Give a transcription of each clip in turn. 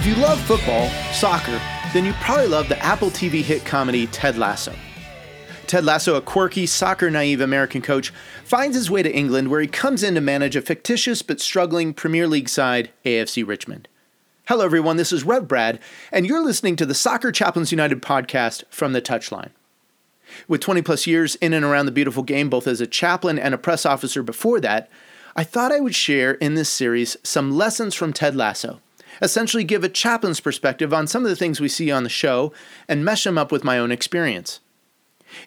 If you love football, soccer, then you probably love the Apple TV hit comedy Ted Lasso. Ted Lasso, a quirky, soccer naive American coach, finds his way to England where he comes in to manage a fictitious but struggling Premier League side, AFC Richmond. Hello, everyone, this is Rev Brad, and you're listening to the Soccer Chaplains United podcast from the Touchline. With 20 plus years in and around the beautiful game, both as a chaplain and a press officer before that, I thought I would share in this series some lessons from Ted Lasso essentially give a chaplain's perspective on some of the things we see on the show and mesh them up with my own experience.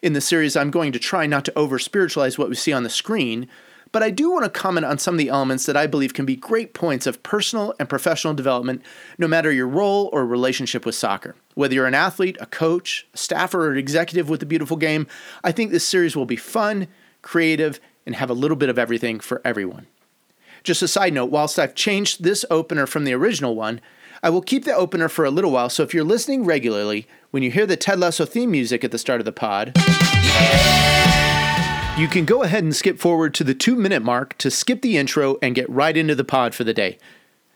In the series, I'm going to try not to over spiritualize what we see on the screen, but I do want to comment on some of the elements that I believe can be great points of personal and professional development, no matter your role or relationship with soccer. Whether you're an athlete, a coach, a staffer, or an executive with the beautiful game, I think this series will be fun, creative, and have a little bit of everything for everyone. Just a side note, whilst I've changed this opener from the original one, I will keep the opener for a little while, so if you're listening regularly, when you hear the Ted Lasso theme music at the start of the pod, you can go ahead and skip forward to the two minute mark to skip the intro and get right into the pod for the day.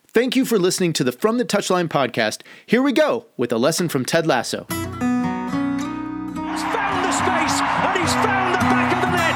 Thank you for listening to the From the Touchline podcast. Here we go with a lesson from Ted Lasso. He's found the space and he's found the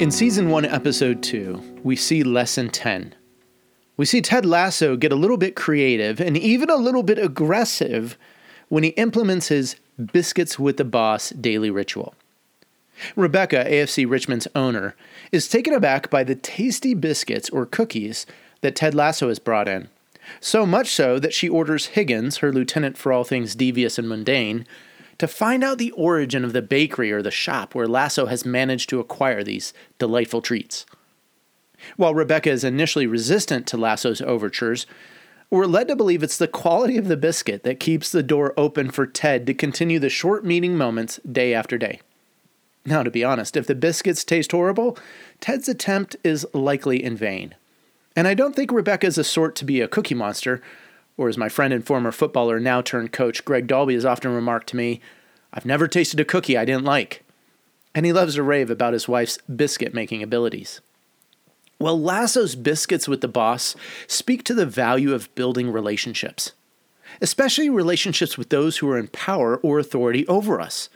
In season 1, episode 2, we see lesson 10. We see Ted Lasso get a little bit creative and even a little bit aggressive when he implements his biscuits with the boss daily ritual. Rebecca, AFC Richmond's owner, is taken aback by the tasty biscuits or cookies that Ted Lasso has brought in. So much so that she orders Higgins, her lieutenant for all things devious and mundane, to find out the origin of the bakery or the shop where Lasso has managed to acquire these delightful treats. While Rebecca is initially resistant to Lasso's overtures, we're led to believe it's the quality of the biscuit that keeps the door open for Ted to continue the short meeting moments day after day. Now, to be honest, if the biscuits taste horrible, Ted's attempt is likely in vain. And I don't think Rebecca is a sort to be a cookie monster, or as my friend and former footballer, now turned coach Greg Dalby has often remarked to me, I've never tasted a cookie I didn't like. And he loves to rave about his wife's biscuit making abilities. Well, Lasso's biscuits with the boss speak to the value of building relationships, especially relationships with those who are in power or authority over us.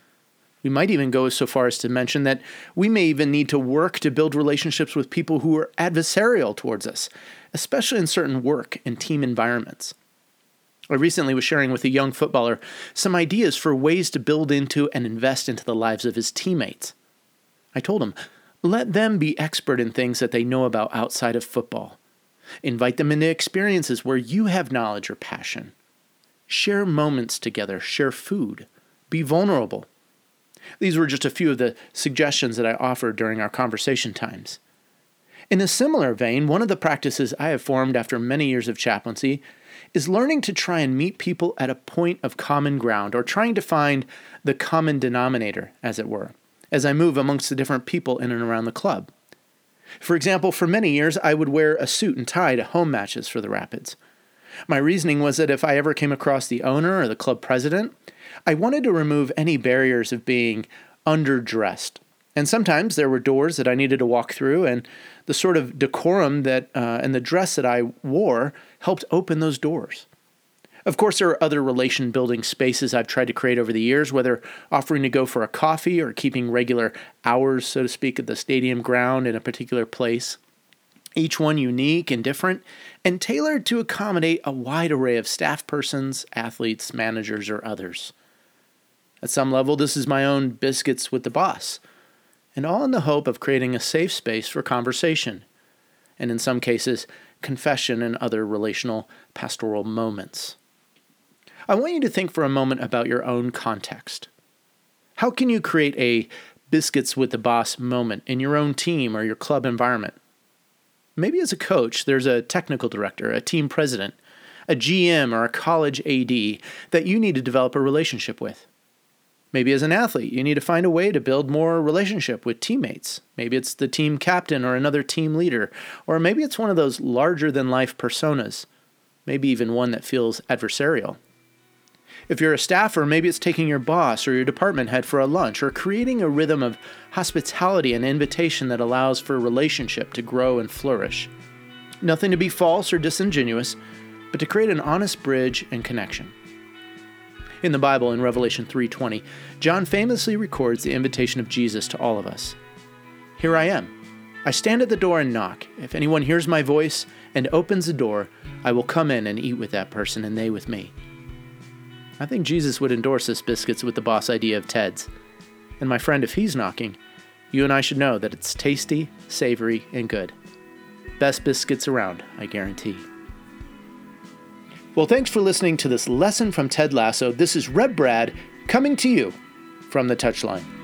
We might even go so far as to mention that we may even need to work to build relationships with people who are adversarial towards us, especially in certain work and team environments. I recently was sharing with a young footballer some ideas for ways to build into and invest into the lives of his teammates. I told him, let them be expert in things that they know about outside of football. Invite them into experiences where you have knowledge or passion. Share moments together, share food, be vulnerable. These were just a few of the suggestions that I offered during our conversation times. In a similar vein, one of the practices I have formed after many years of chaplaincy is learning to try and meet people at a point of common ground or trying to find the common denominator, as it were, as I move amongst the different people in and around the club. For example, for many years, I would wear a suit and tie to home matches for the Rapids. My reasoning was that if I ever came across the owner or the club president, I wanted to remove any barriers of being underdressed. And sometimes there were doors that I needed to walk through, and the sort of decorum that uh, and the dress that I wore helped open those doors. Of course, there are other relation building spaces I've tried to create over the years, whether offering to go for a coffee or keeping regular hours, so to speak, at the stadium ground in a particular place. Each one unique and different, and tailored to accommodate a wide array of staff persons, athletes, managers, or others. At some level, this is my own biscuits with the boss and all in the hope of creating a safe space for conversation, and in some cases, confession and other relational pastoral moments. I want you to think for a moment about your own context. How can you create a biscuits with the boss moment in your own team or your club environment? Maybe as a coach, there's a technical director, a team president, a GM, or a college AD that you need to develop a relationship with. Maybe as an athlete, you need to find a way to build more relationship with teammates. Maybe it's the team captain or another team leader, or maybe it's one of those larger than life personas, maybe even one that feels adversarial. If you're a staffer, maybe it's taking your boss or your department head for a lunch or creating a rhythm of hospitality and invitation that allows for a relationship to grow and flourish. Nothing to be false or disingenuous, but to create an honest bridge and connection. In the Bible in Revelation 3:20, John famously records the invitation of Jesus to all of us. Here I am. I stand at the door and knock. If anyone hears my voice and opens the door, I will come in and eat with that person and they with me. I think Jesus would endorse this biscuits with the boss idea of Ted's. And my friend, if he's knocking, you and I should know that it's tasty, savory, and good. Best biscuits around, I guarantee. Well, thanks for listening to this lesson from Ted Lasso. This is Rev Brad coming to you from the touchline.